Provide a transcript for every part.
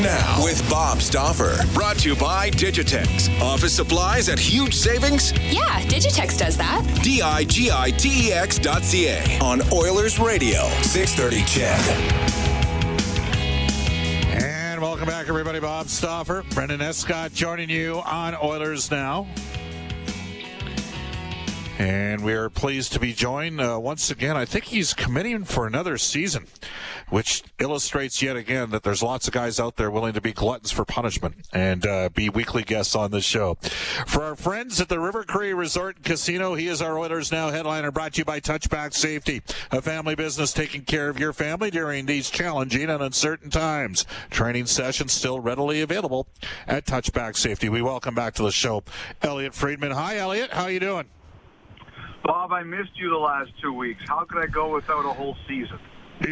Now with Bob Stauffer. Brought to you by Digitex. Office supplies at huge savings? Yeah, Digitex does that. D I G I T E X dot C A on Oilers Radio. 630 CHED. And welcome back, everybody. Bob Stauffer, Brendan Escott joining you on Oilers Now. And we are pleased to be joined uh, once again. I think he's committing for another season, which illustrates yet again that there's lots of guys out there willing to be gluttons for punishment and uh, be weekly guests on this show. For our friends at the River Cree Resort and Casino, he is our Oilers Now headliner brought to you by Touchback Safety, a family business taking care of your family during these challenging and uncertain times. Training sessions still readily available at Touchback Safety. We welcome back to the show Elliot Friedman. Hi, Elliot. How you doing? Bob, I missed you the last two weeks. How could I go without a whole season?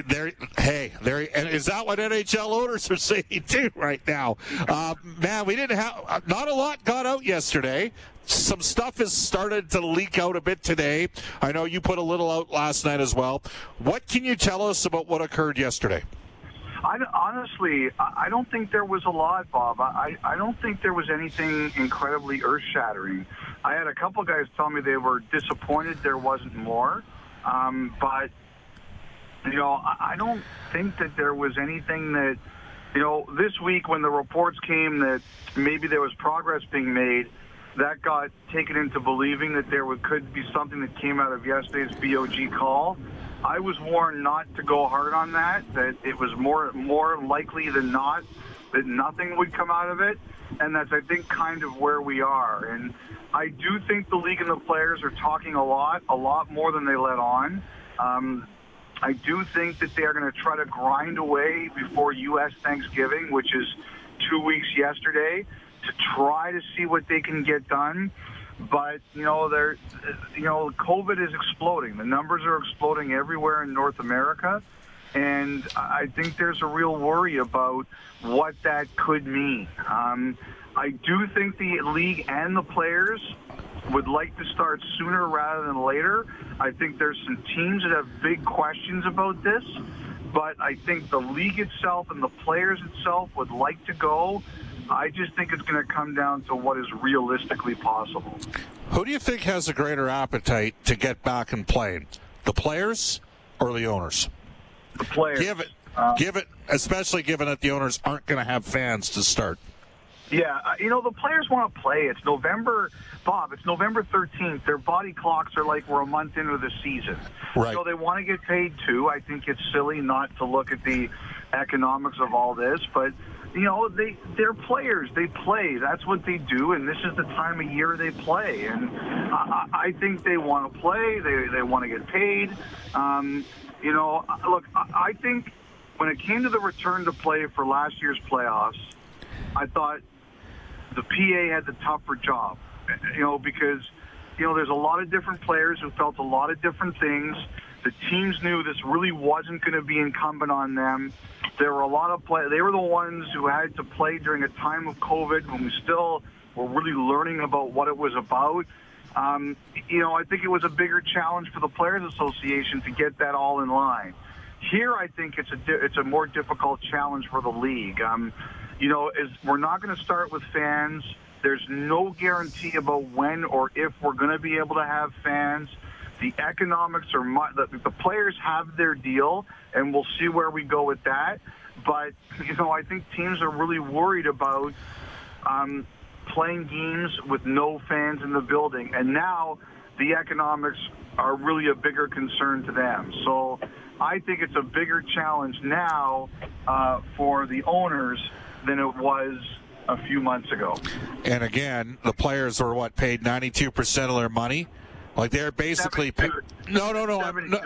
There, hey, there, and is that what NHL owners are saying too right now? Uh, man, we didn't have not a lot got out yesterday. Some stuff has started to leak out a bit today. I know you put a little out last night as well. What can you tell us about what occurred yesterday? I, honestly, I don't think there was a lot, Bob. I, I don't think there was anything incredibly earth-shattering. I had a couple guys tell me they were disappointed there wasn't more, um, but you know, I, I don't think that there was anything that, you know, this week when the reports came that maybe there was progress being made, that got taken into believing that there would, could be something that came out of yesterday's BOG call. I was warned not to go hard on that. That it was more more likely than not that nothing would come out of it, and that's I think kind of where we are. And I do think the league and the players are talking a lot, a lot more than they let on. Um, I do think that they are going to try to grind away before U.S. Thanksgiving, which is two weeks yesterday, to try to see what they can get done. But you know, they're, you know, COVID is exploding. The numbers are exploding everywhere in North America, and I think there's a real worry about what that could mean. Um, I do think the league and the players would like to start sooner rather than later. I think there's some teams that have big questions about this, but I think the league itself and the players itself would like to go. I just think it's going to come down to what is realistically possible. Who do you think has a greater appetite to get back and playing? The players or the owners? The players. Give it, give it, especially given that the owners aren't going to have fans to start. Yeah, uh, you know, the players want to play. It's November, Bob, it's November 13th. Their body clocks are like we're a month into the season. Right. So they want to get paid too. I think it's silly not to look at the economics of all this, but you know, they they're players. They play. That's what they do, and this is the time of year they play. And I, I think they want to play. They they want to get paid. Um, you know, look, I think when it came to the return to play for last year's playoffs, I thought the PA had the tougher job, you know, because, you know, there's a lot of different players who felt a lot of different things. The teams knew this really wasn't going to be incumbent on them. There were a lot of play. They were the ones who had to play during a time of COVID when we still were really learning about what it was about. Um, you know, I think it was a bigger challenge for the Players Association to get that all in line. Here, I think it's a it's a more difficult challenge for the league. Um, you know, is we're not going to start with fans. There's no guarantee about when or if we're going to be able to have fans. The economics are the, the players have their deal, and we'll see where we go with that. But you know, I think teams are really worried about um, playing games with no fans in the building, and now the economics are really a bigger concern to them. So I think it's a bigger challenge now uh, for the owners than it was a few months ago. And again, the players were what paid 92% of their money. Like they're basically no, no, no, I'm- no,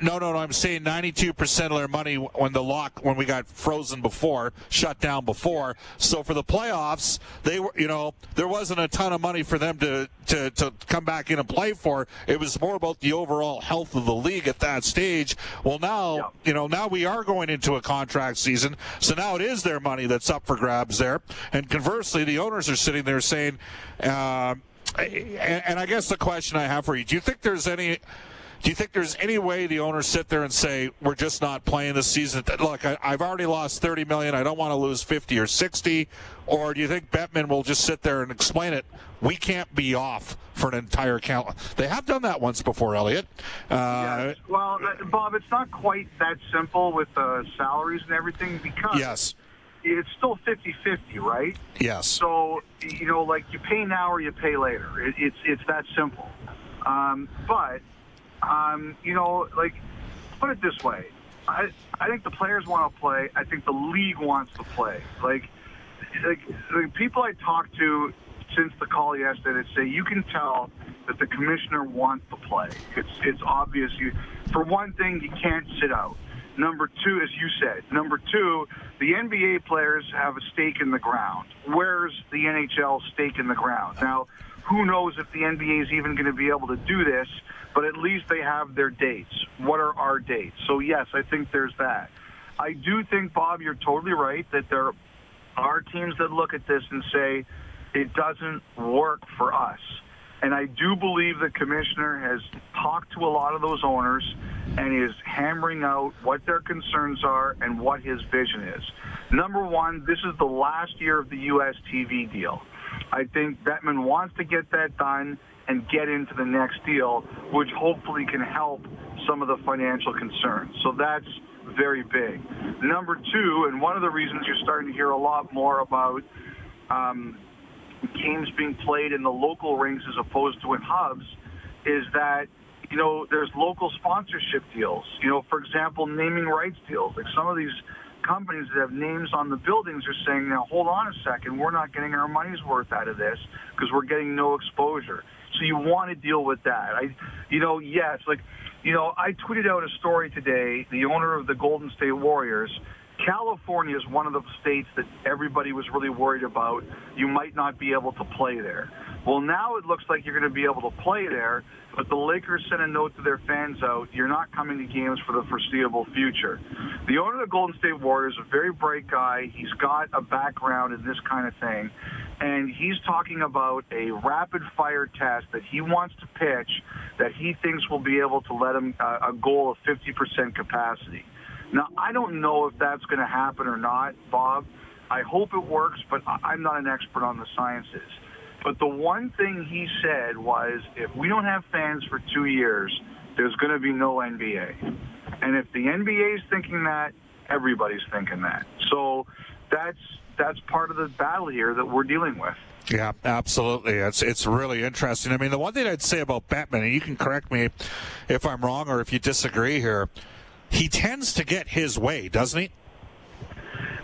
no, no, no. I'm saying 92% of their money when the lock when we got frozen before, shut down before. So for the playoffs, they were, you know, there wasn't a ton of money for them to to to come back in and play for. It was more about the overall health of the league at that stage. Well, now, Yeah. you know, now we are going into a contract season, so now it is their money that's up for grabs there. And conversely, the owners are sitting there saying. Um, and, and I guess the question I have for you: Do you think there's any? Do you think there's any way the owners sit there and say we're just not playing this season? Look, I, I've already lost 30 million. I don't want to lose 50 or 60. Or do you think Bettman will just sit there and explain it? We can't be off for an entire count. They have done that once before, Elliot. Uh, Yes. Well, uh, Bob, it's not quite that simple with uh, salaries and everything because Yes. It's still 50-50, right? Yes. So you know, like you pay now or you pay later. It, it's it's that simple. Um, but um, you know, like put it this way, I I think the players want to play. I think the league wants to play. Like like the people I talked to since the call yesterday say you can tell that the commissioner wants to play. It's it's obvious. You for one thing, you can't sit out. Number two, as you said, number two, the NBA players have a stake in the ground. Where's the NHL stake in the ground? Now, who knows if the NBA is even going to be able to do this, but at least they have their dates. What are our dates? So, yes, I think there's that. I do think, Bob, you're totally right that there are teams that look at this and say it doesn't work for us. And I do believe the commissioner has talked to a lot of those owners and is hammering out what their concerns are and what his vision is. Number one, this is the last year of the U.S. TV deal. I think Bettman wants to get that done and get into the next deal, which hopefully can help some of the financial concerns. So that's very big. Number two, and one of the reasons you're starting to hear a lot more about um, games being played in the local rings as opposed to in hubs is that you know there's local sponsorship deals. You know, for example, naming rights deals. Like some of these companies that have names on the buildings are saying, now hold on a second, we're not getting our money's worth out of this because we're getting no exposure. So you want to deal with that. I, you know, yes, like, you know, I tweeted out a story today. The owner of the Golden State Warriors California is one of the states that everybody was really worried about. You might not be able to play there. Well, now it looks like you're going to be able to play there, but the Lakers sent a note to their fans out, you're not coming to games for the foreseeable future. The owner of the Golden State Warriors is a very bright guy. He's got a background in this kind of thing, and he's talking about a rapid fire test that he wants to pitch that he thinks will be able to let him uh, a goal of 50% capacity. Now, I don't know if that's going to happen or not, Bob. I hope it works, but I'm not an expert on the sciences. But the one thing he said was if we don't have fans for two years, there's going to be no NBA. And if the NBA is thinking that, everybody's thinking that. So that's that's part of the battle here that we're dealing with. Yeah, absolutely. It's it's really interesting. I mean, the one thing I'd say about Bettman, and you can correct me if I'm wrong or if you disagree here, he tends to get his way, doesn't he?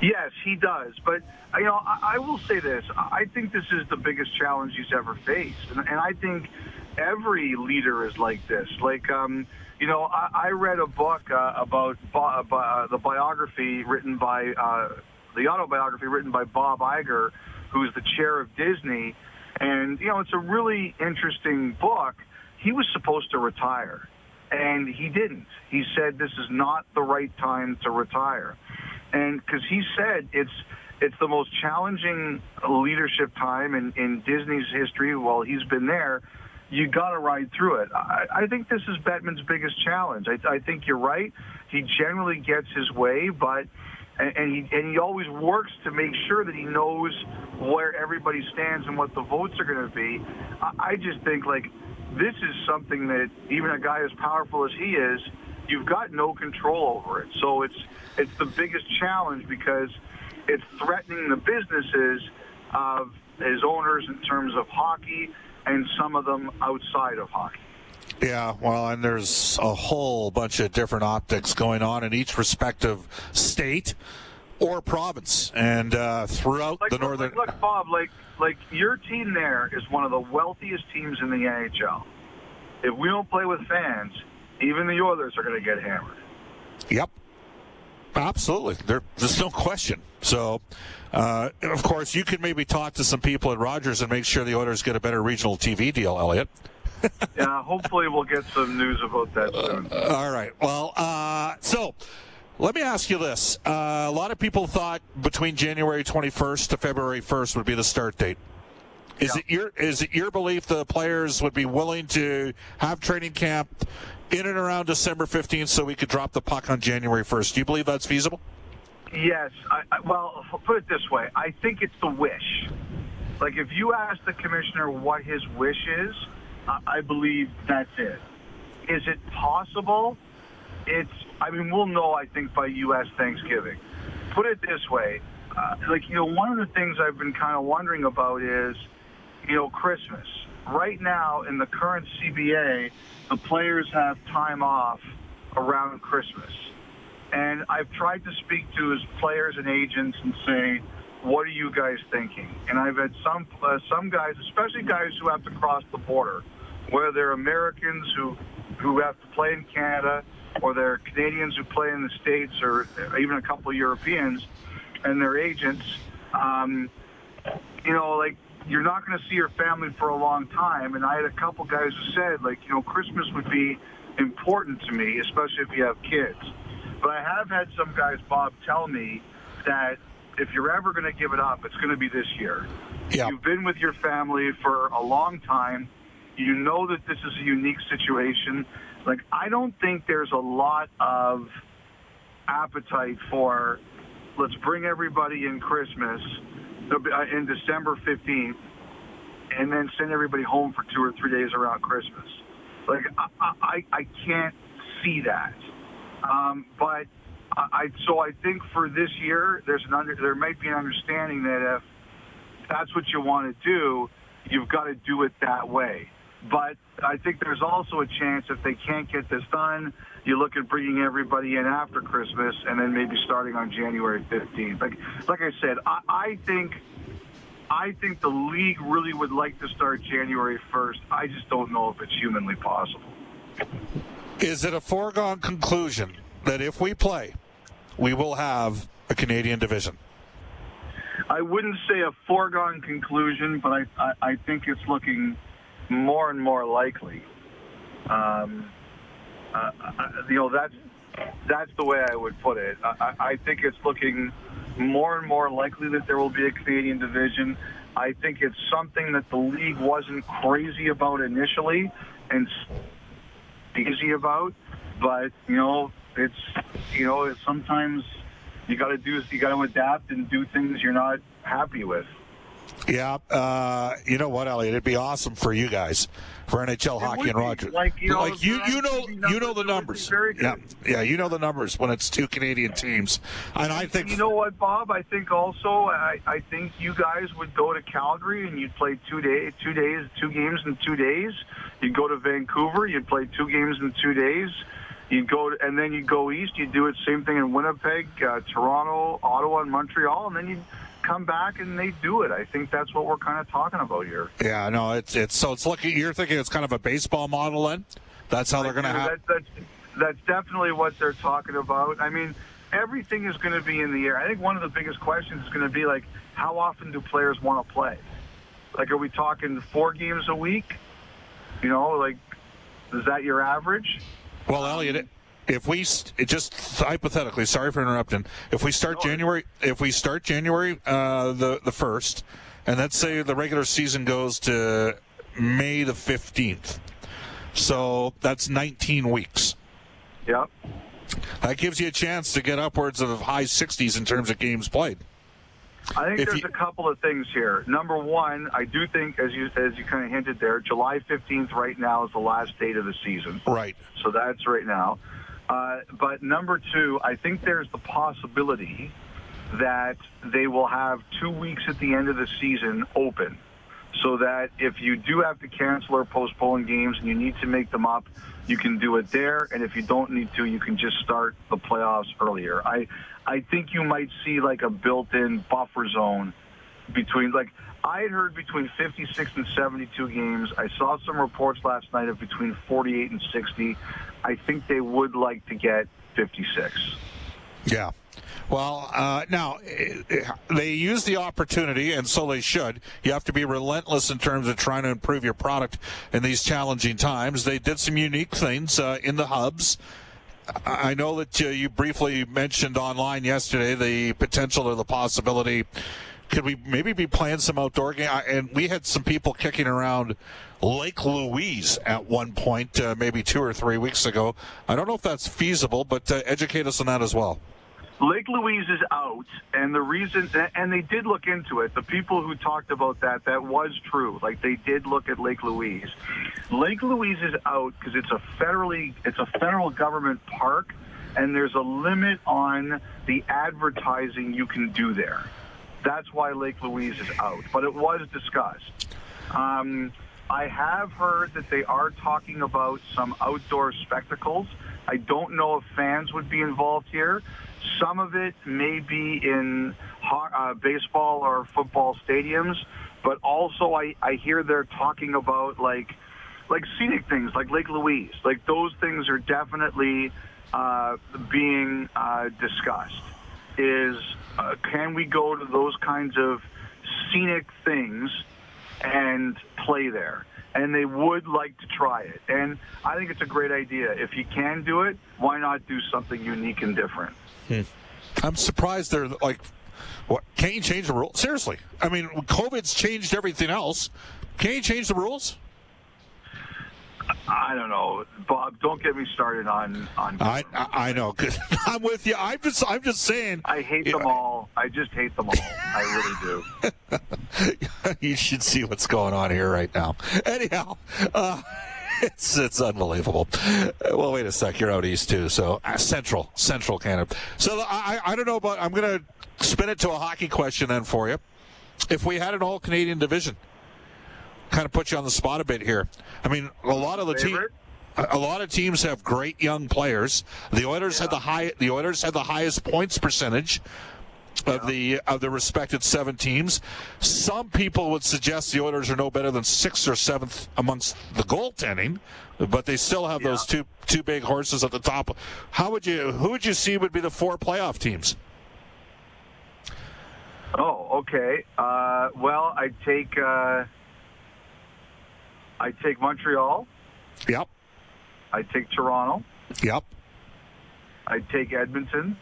Yes, he does. But you know, I, I will say this: I think this is the biggest challenge he's ever faced, and, and I think every leader is like this. Like, um, you know, I, I read a book uh, about Bo- uh, the biography written by uh, the autobiography written by Bob Iger, who's the chair of Disney, and you know, it's a really interesting book. He was supposed to retire, and he didn't. He said this is not the right time to retire and because he said it's it's the most challenging leadership time in, in Disney's history while he's been there. You got to ride through it. I, I think this is Bettman's biggest challenge. I, I think you're right. He generally gets his way, but and, he and he always works to make sure that he knows where everybody stands and what the votes are going to be. I just think like this is something that even a guy as powerful as he is, you've got no control over it. So it's it's the biggest challenge because it's threatening the businesses of his owners in terms of hockey and some of them outside of hockey. Yeah, well, and there's a whole bunch of different optics going on in each respective state or province, and uh, throughout Like, the look, northern. like, look, Bob, like like your team there is one of the wealthiest teams in the NHL. If we don't play with fans, even the Oilers are going to get hammered. Yep. Absolutely. There, there's no question. So, uh, of course, you can maybe talk to some people at Rogers and make sure the Oilers get a better regional TV deal, Elliot. Yeah, hopefully we'll get some news about that soon. All right. Well, uh, so let me ask you this. Uh, a lot of people thought between January 21st to February 1st would be the start date. Is Yeah. it your is it your belief the players would be willing to have training camp in and around December 15th so we could drop the puck on January 1st? Do you believe that's feasible? Yes. I, I, well, put it this way. I think it's the wish. Like, if you ask the commissioner what his wish is, I, I believe that's it. Is it possible? It's. I mean, we'll know. I think by U.S. Thanksgiving. Put it this way. Uh, like, you know, one of the things I've been kind of wondering about is, you know, Christmas. Right now, in the current CBA, the players have time off around Christmas. And I've tried to speak to his players and agents and say, what are you guys thinking? And I've had some uh, some guys, especially guys who have to cross the border, whether they're Americans who who have to play in Canada, or they're Canadians who play in the states, or even a couple of Europeans, and their agents. Um, you know, like you're not going to see your family for a long time. And I had a couple guys who said, like, you know, Christmas would be important to me, especially if you have kids. But I have had some guys, Bob, tell me that if you're ever going to give it up, it's going to be this year. Yeah. You've been with your family for a long time. You know that this is a unique situation. Like, I don't think there's a lot of appetite for let's bring everybody in Christmas uh, in December 15th and then send everybody home for two or three days around Christmas. Like, I, I, I can't see that. Um, but I, I, so I think for this year, there's an under, there might be an understanding that if that's what you want to do, you've got to do it that way. But I think there's also a chance if they can't get this done, you look at bringing everybody in after Christmas and then maybe starting on January 15th. Like, like I said, I, I think, I think the league really would like to start January 1st. I just don't know if it's humanly possible. Is it a foregone conclusion that if we play, we will have a Canadian division? I wouldn't say a foregone conclusion, but I, I, I think it's looking more and more likely. Um, uh, you know, that's that's the way I would put it. I, I I think it's looking more and more likely that there will be a Canadian division. I think it's something that the league wasn't crazy about initially and easy about, but you know, it's you know, it's sometimes you got to do you got to adapt and do things you're not happy with. Yeah, uh, you know what, Elliot? It'd be awesome for you guys, for NHL hockey would and. Rogers. Like, you know, like you, you know, the you know the numbers numbers. very good. Yeah, yeah, you know the numbers when it's two Canadian teams, and I think You know what, Bob? I think also I, I think you guys would go to Calgary and you'd play two day two days two games in two days. You'd go to Vancouver, you'd play two games in two days. You'd go to, and then you'd go east. You'd do it same thing in Winnipeg, uh, Toronto, Ottawa, and Montreal, and then you'd come back and they do it. I think that's what we're kind of talking about here. yeah, no, it's it's so it's looking. You're thinking it's kind of a baseball model, then. That's how they're going to have. That, that's, that's definitely what they're talking about. I mean, everything is going to be in the air. I think one of the biggest questions is going to be like, how often do players want to play? Like, are we talking four games a week? You know, like, is that your average? Well, Elliot, um, if we st- just hypothetically, sorry for interrupting. If we start January, if we start January uh, the the first, and let's say the regular season goes to May the fifteenth, so that's nineteen weeks. Yeah, That gives you a chance to get upwards of high sixties in terms of games played. I think If there's you- a couple of things here. Number one, I do think, as you as you kind of hinted there, July 15th right now is the last date of the season. Right. So that's right now. Uh, but number two, I think there's the possibility that they will have two weeks at the end of the season open. so that if you do have to cancel or postpone games and you need to make them up, you can do it there. And if you don't need to, you can just start the playoffs earlier. I, I think you might see like a built-in buffer zone between like I had heard between 56 and 72 games. I saw some reports last night of between 48 and 60. I think they would like to get 56. Yeah. Well, uh, now they use the opportunity, and so they should. You have to be relentless in terms of trying to improve your product in these challenging times. They did some unique things uh, in the hubs. I know that uh, you briefly mentioned online yesterday the potential or the possibility. Could we maybe be playing some outdoor game? And we had some people kicking around Lake Louise at one point, uh, maybe two or three weeks ago. I don't know if that's feasible, but uh, educate us on that as well. Lake Louise is out, and the reason, and they did look into it. The people who talked about that, that was true. Like they did look at Lake Louise. Lake Louise is out because it's a federally, it's a federal government park, and there's a limit on the advertising you can do there. That's why Lake Louise is out, but it was discussed. Um, I have heard that they are talking about some outdoor spectacles. I don't know if fans would be involved here. Some of it may be in uh, baseball or football stadiums, but also I, I hear they're talking about like like scenic things like Lake Louise. Like those things are definitely uh, being uh, discussed. Is uh, can we go to those kinds of scenic things and play there? And they would like to try it. And I think it's a great idea. If you can do it, why not do something unique and different? Hmm. I'm surprised they're like, what? Can't you change the rules? Seriously, I mean, COVID's changed everything else. Can't you change the rules? I don't know, Bob. Don't get me started on on. I I know. I'm with you. I'm just I'm just saying. I hate them know. all. I just hate them all. I really do. you should see what's going on here right now. Anyhow. Uh, it's it's unbelievable. Well, wait a sec. You're out east too, so uh, central, central Canada. So I I don't know, but I'm gonna spin it to a hockey question then for you. If we had an all Canadian division, kind of put you on the spot a bit here. I mean, a lot of the team. A lot of teams have great young players. The Oilers yeah. had the high. The Oilers had the highest points percentage of the of the respected seven teams. Some people would suggest the Oilers are no better than sixth or seventh amongst the goaltending, but they still have yeah. those two two big horses at the top. How would you who would you see would be the four playoff teams? Oh, okay. Uh, well, I take uh, I take Montreal. Yep. I take Toronto. Yep. I take Edmonton.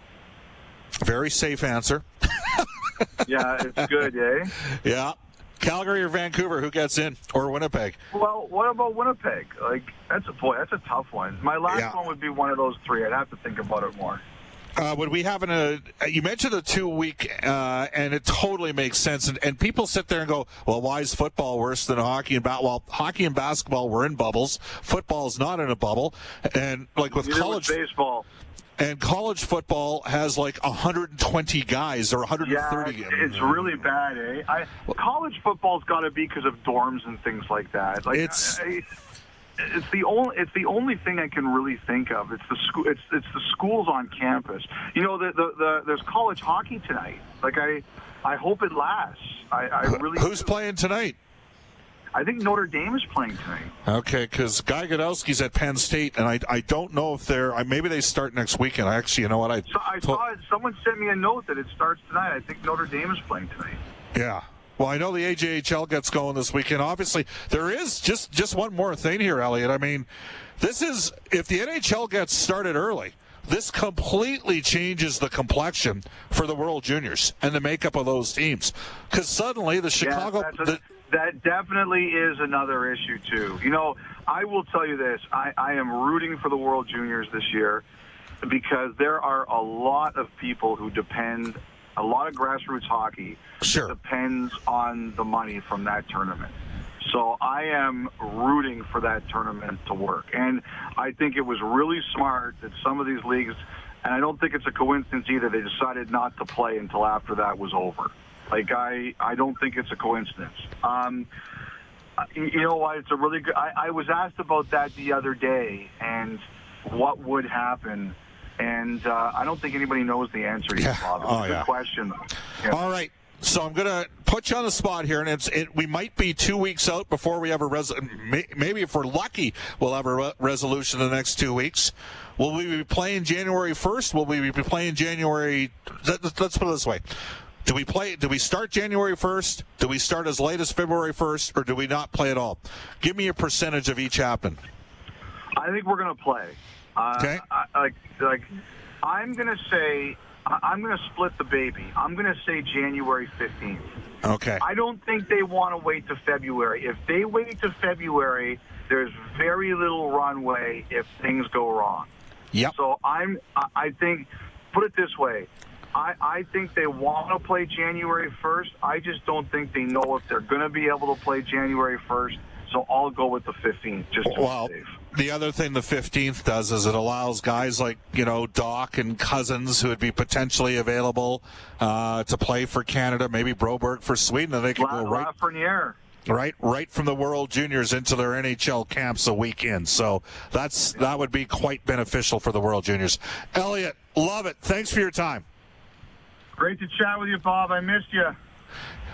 Very safe answer. yeah, it's good, eh? Yeah. Calgary or Vancouver, who gets in, or Winnipeg? Well, what about Winnipeg? Like that's a boy, that's a tough one. My last yeah. one would be one of those three. I'd have to think about it more. Uh, would we have an, a? You mentioned a two week, uh, and it totally makes sense. And, and, people sit there and go, "Well, why is football worse than hockey and ba-? Well, hockey and basketball were in bubbles. Football is not in a bubble, and like with Neither college baseball and college football has like 120 guys or 130. Yeah, it's really bad, eh? I, college football's got to be because of dorms and things like that. Like it's. I, it's the only it's the only thing I can really think of. It's the school. It's it's the schools on campus. You know, the, the, the there's college hockey tonight. Like I, I hope it lasts. I, I really. Who's playing tonight? I think Notre Dame is playing tonight. Okay, because Guy Gadowsky's at Penn State, and I, I don't know if they're maybe they start next weekend. I actually, you know what I so I saw it, someone sent me a note that it starts tonight. I think Notre Dame is playing tonight. Yeah. Well, I know the AJHL gets going this weekend. Obviously, there is just just one more thing here, Elliot. I mean, this is if the NHL gets started early this completely changes the complexion for the World Juniors and the makeup of those teams. Because suddenly the Chicago, yeah, the, that definitely is another issue too. You know, I will tell you this: I, I am rooting for the World Juniors this year because there are a lot of people who depend, a lot of grassroots hockey sure. depends on the money from that tournament. So I am rooting for that tournament to work, and I think it was really smart that some of these leagues, and I don't think it's a coincidence either, they decided not to play until after that was over. Like I, I don't think it's a coincidence. Um, you know what? It's a really good. I, I was asked about that the other day, and what would happen. And uh, I don't think anybody knows the answer yet, Bob. Oh, yeah. question. Yeah. All right. So I'm going to put you on the spot here, and it's it, we might be two weeks out before we have a res. may- Maybe if we're lucky, we'll have a re- resolution in the next two weeks. Will we be playing January 1st? Will we be playing January? let- Let's put it this way: Do we play? Do we start January 1st? Do we start as late as February 1st, or do we not play at all? Give me a percentage of each happening. I think we're going to play. Uh, Okay. I, like, like, I'm going to say, I- I'm going to split the baby. I'm going to say January 15th. Okay. I don't think they want to wait to February. If they wait to February, there's very little runway if things go wrong. Yep. So I'm, I- I think, put it this way. I, I think they want to play January 1st. I just don't think they know if they're going to be able to play January 1st. So I'll go with the 15th, just to Well, be safe. the other thing the 15th does is it allows guys like, you know, Dach and Cozens who would be potentially available uh, to play for Canada, maybe Broberg for Sweden, and they can La, go right, Lafreniere. right, right from the World Juniors into their NHL camps a week in. So that's that would be quite beneficial for the World Juniors. Elliot, love it. Thanks for your time. Great to chat with you, Bob. I missed you.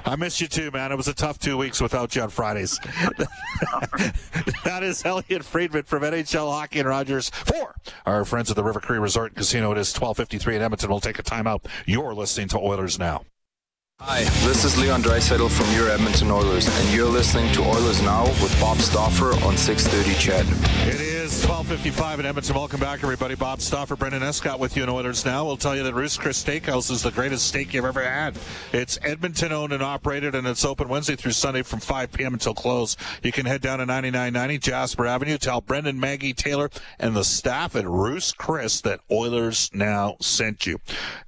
I miss you too, man. It was a tough two weeks without you on Fridays. that is Elliot Friedman from NHL Hockey and Rogers for our friends at the River Cree Resort and Casino. It is 1253 in Edmonton. We'll take a timeout. You're listening to Oilers Now. Hi, this is Leon Draisaitl from your Edmonton Oilers, and you're listening to Oilers Now with Bob Stauffer on 630 CHED. It is 1255 in Edmonton. Welcome back, everybody. Bob Stauffer, Brendan Escott with you in Oilers Now. We'll tell you that Ruth's Chris Steakhouse is the greatest steak you've ever had. It's Edmonton owned and operated, and it's open Wednesday through Sunday from 5 p.m. until close. You can head down to 9990 Jasper Avenue. Tell Brendan, Maggie, Taylor, and the staff at Ruth's Chris that Oilers Now sent you.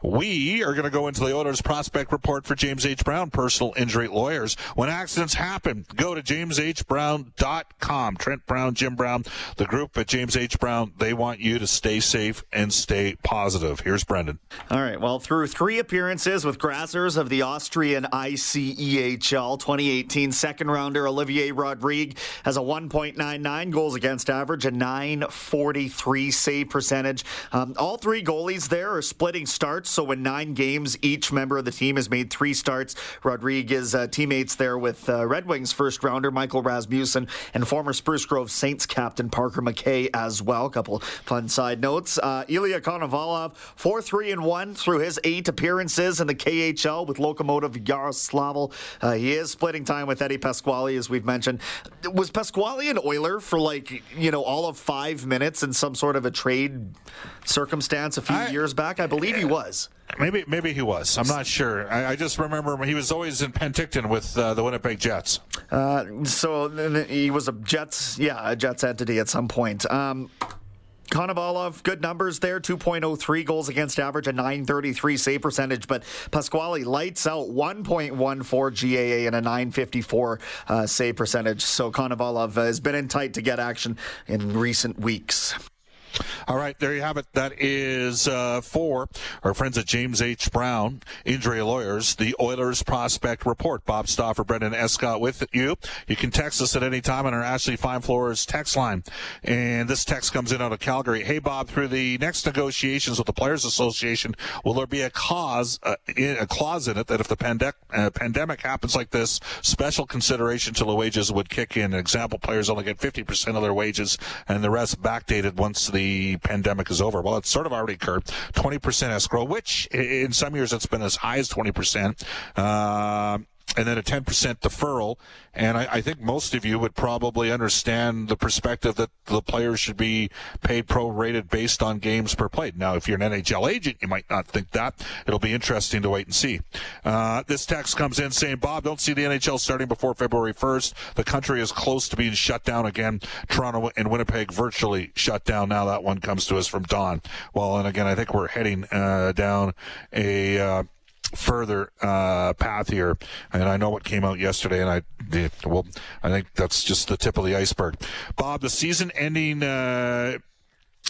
We are going to go into the Oilers prospect report for James H. Brown, personal injury lawyers. When accidents happen, go to jameshbrown.com. Trent Brown, Jim Brown, the group at James H. Brown, they want you to stay safe and stay positive. Here's Brendan. All right. Well, through three appearances with Grassers of the Austrian ICEHL 2018 second rounder Olivier Rodrigue has a 1.99 goals against average, a 943 save percentage. Um, all three goalies there are splitting starts. So in nine games, each member of the team has made three starts. Rodrigue is uh, teammates there with uh, Red Wings first rounder Michael Rasmussen and former Spruce Grove Saints captain Parker McKay as well. A couple fun side notes. Uh, Ilya Konovalov, 4 3 and 1 through his eight appearances in the KHL with Locomotive Yaroslavl. Uh, he is splitting time with Eddie Pasquale, as we've mentioned. Was Pasquale an Oiler for like, you know, all of five minutes in some sort of a trade circumstance a few I- years back? I believe he was. Maybe maybe he was. I'm not sure. I, I just remember he was always in Penticton with uh, the Winnipeg Jets. Uh, so he was a Jets, yeah, a Jets entity at some point. Um, Konovalov, good numbers there 2.03 goals against average, a 933 save percentage. But Pasquale lights out 1.14 GAA and a 954 uh, save percentage. So Konovalov has been in tight to get action in recent weeks. All right, there you have it. That is uh, for our friends at James H. Brown, injury lawyers, the Oilers prospect report. Bob Stauffer, Brendan Escott with you. You can text us at any time on our Ashley Fine Floors text line. And this text comes in out of Calgary. Hey, Bob, through the next negotiations with the Players Association, will there be a cause, uh, a clause in it that if the pandemic, uh, pandemic happens like this, special consideration to the wages would kick in? Example, players only get 50% of their wages and the rest backdated once the pandemic is over. Well, it's sort of already occurred. 20% escrow, which in some years it's been as high as 20%. Uh, and then a 10% deferral. And I, I think most of you would probably understand the perspective that the players should be paid prorated based on games per play. Now, if you're an NHL agent, you might not think that. It'll be interesting to wait and see. Uh, this text comes in saying, Bob, don't see the NHL starting before February 1st. The country is close to being shut down again. Toronto and Winnipeg virtually shut down. Now that one comes to us from Don. Well, and again, I think we're heading uh, down a. Uh, further uh, path here, and I know what came out yesterday, and I well, I think that's just the tip of the iceberg. Bob, the season-ending uh,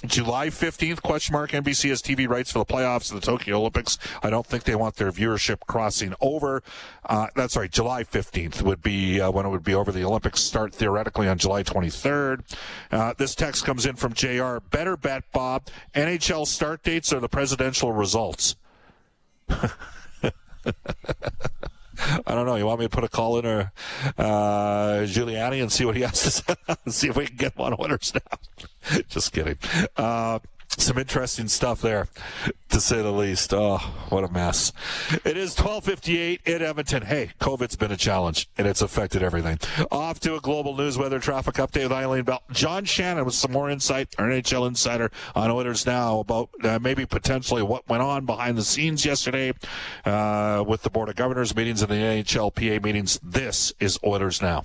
July 15th, question mark. NBC has TV rights for the playoffs of the Tokyo Olympics. I don't think they want their viewership crossing over. Uh, that's right. July 15th would be uh, when it would be over. The Olympics start theoretically on July 23rd. Uh, this text comes in from JR. Better bet, Bob. NHL start dates or the presidential results? I don't know. You want me to put a call in or uh, Giuliani and see what he has to say? see if we can get one winners now. Just kidding. Uh, some interesting stuff there, to say the least. Oh, what a mess. It is 1258 in Edmonton. Hey, COVID's been a challenge, and it's affected everything. Off to a global news weather traffic update with Eileen Bell. John Shannon with some more insight, our NHL insider on Oilers Now, about uh, maybe potentially what went on behind the scenes yesterday uh, with the Board of Governors meetings and the NHLPA meetings. This is Oilers Now.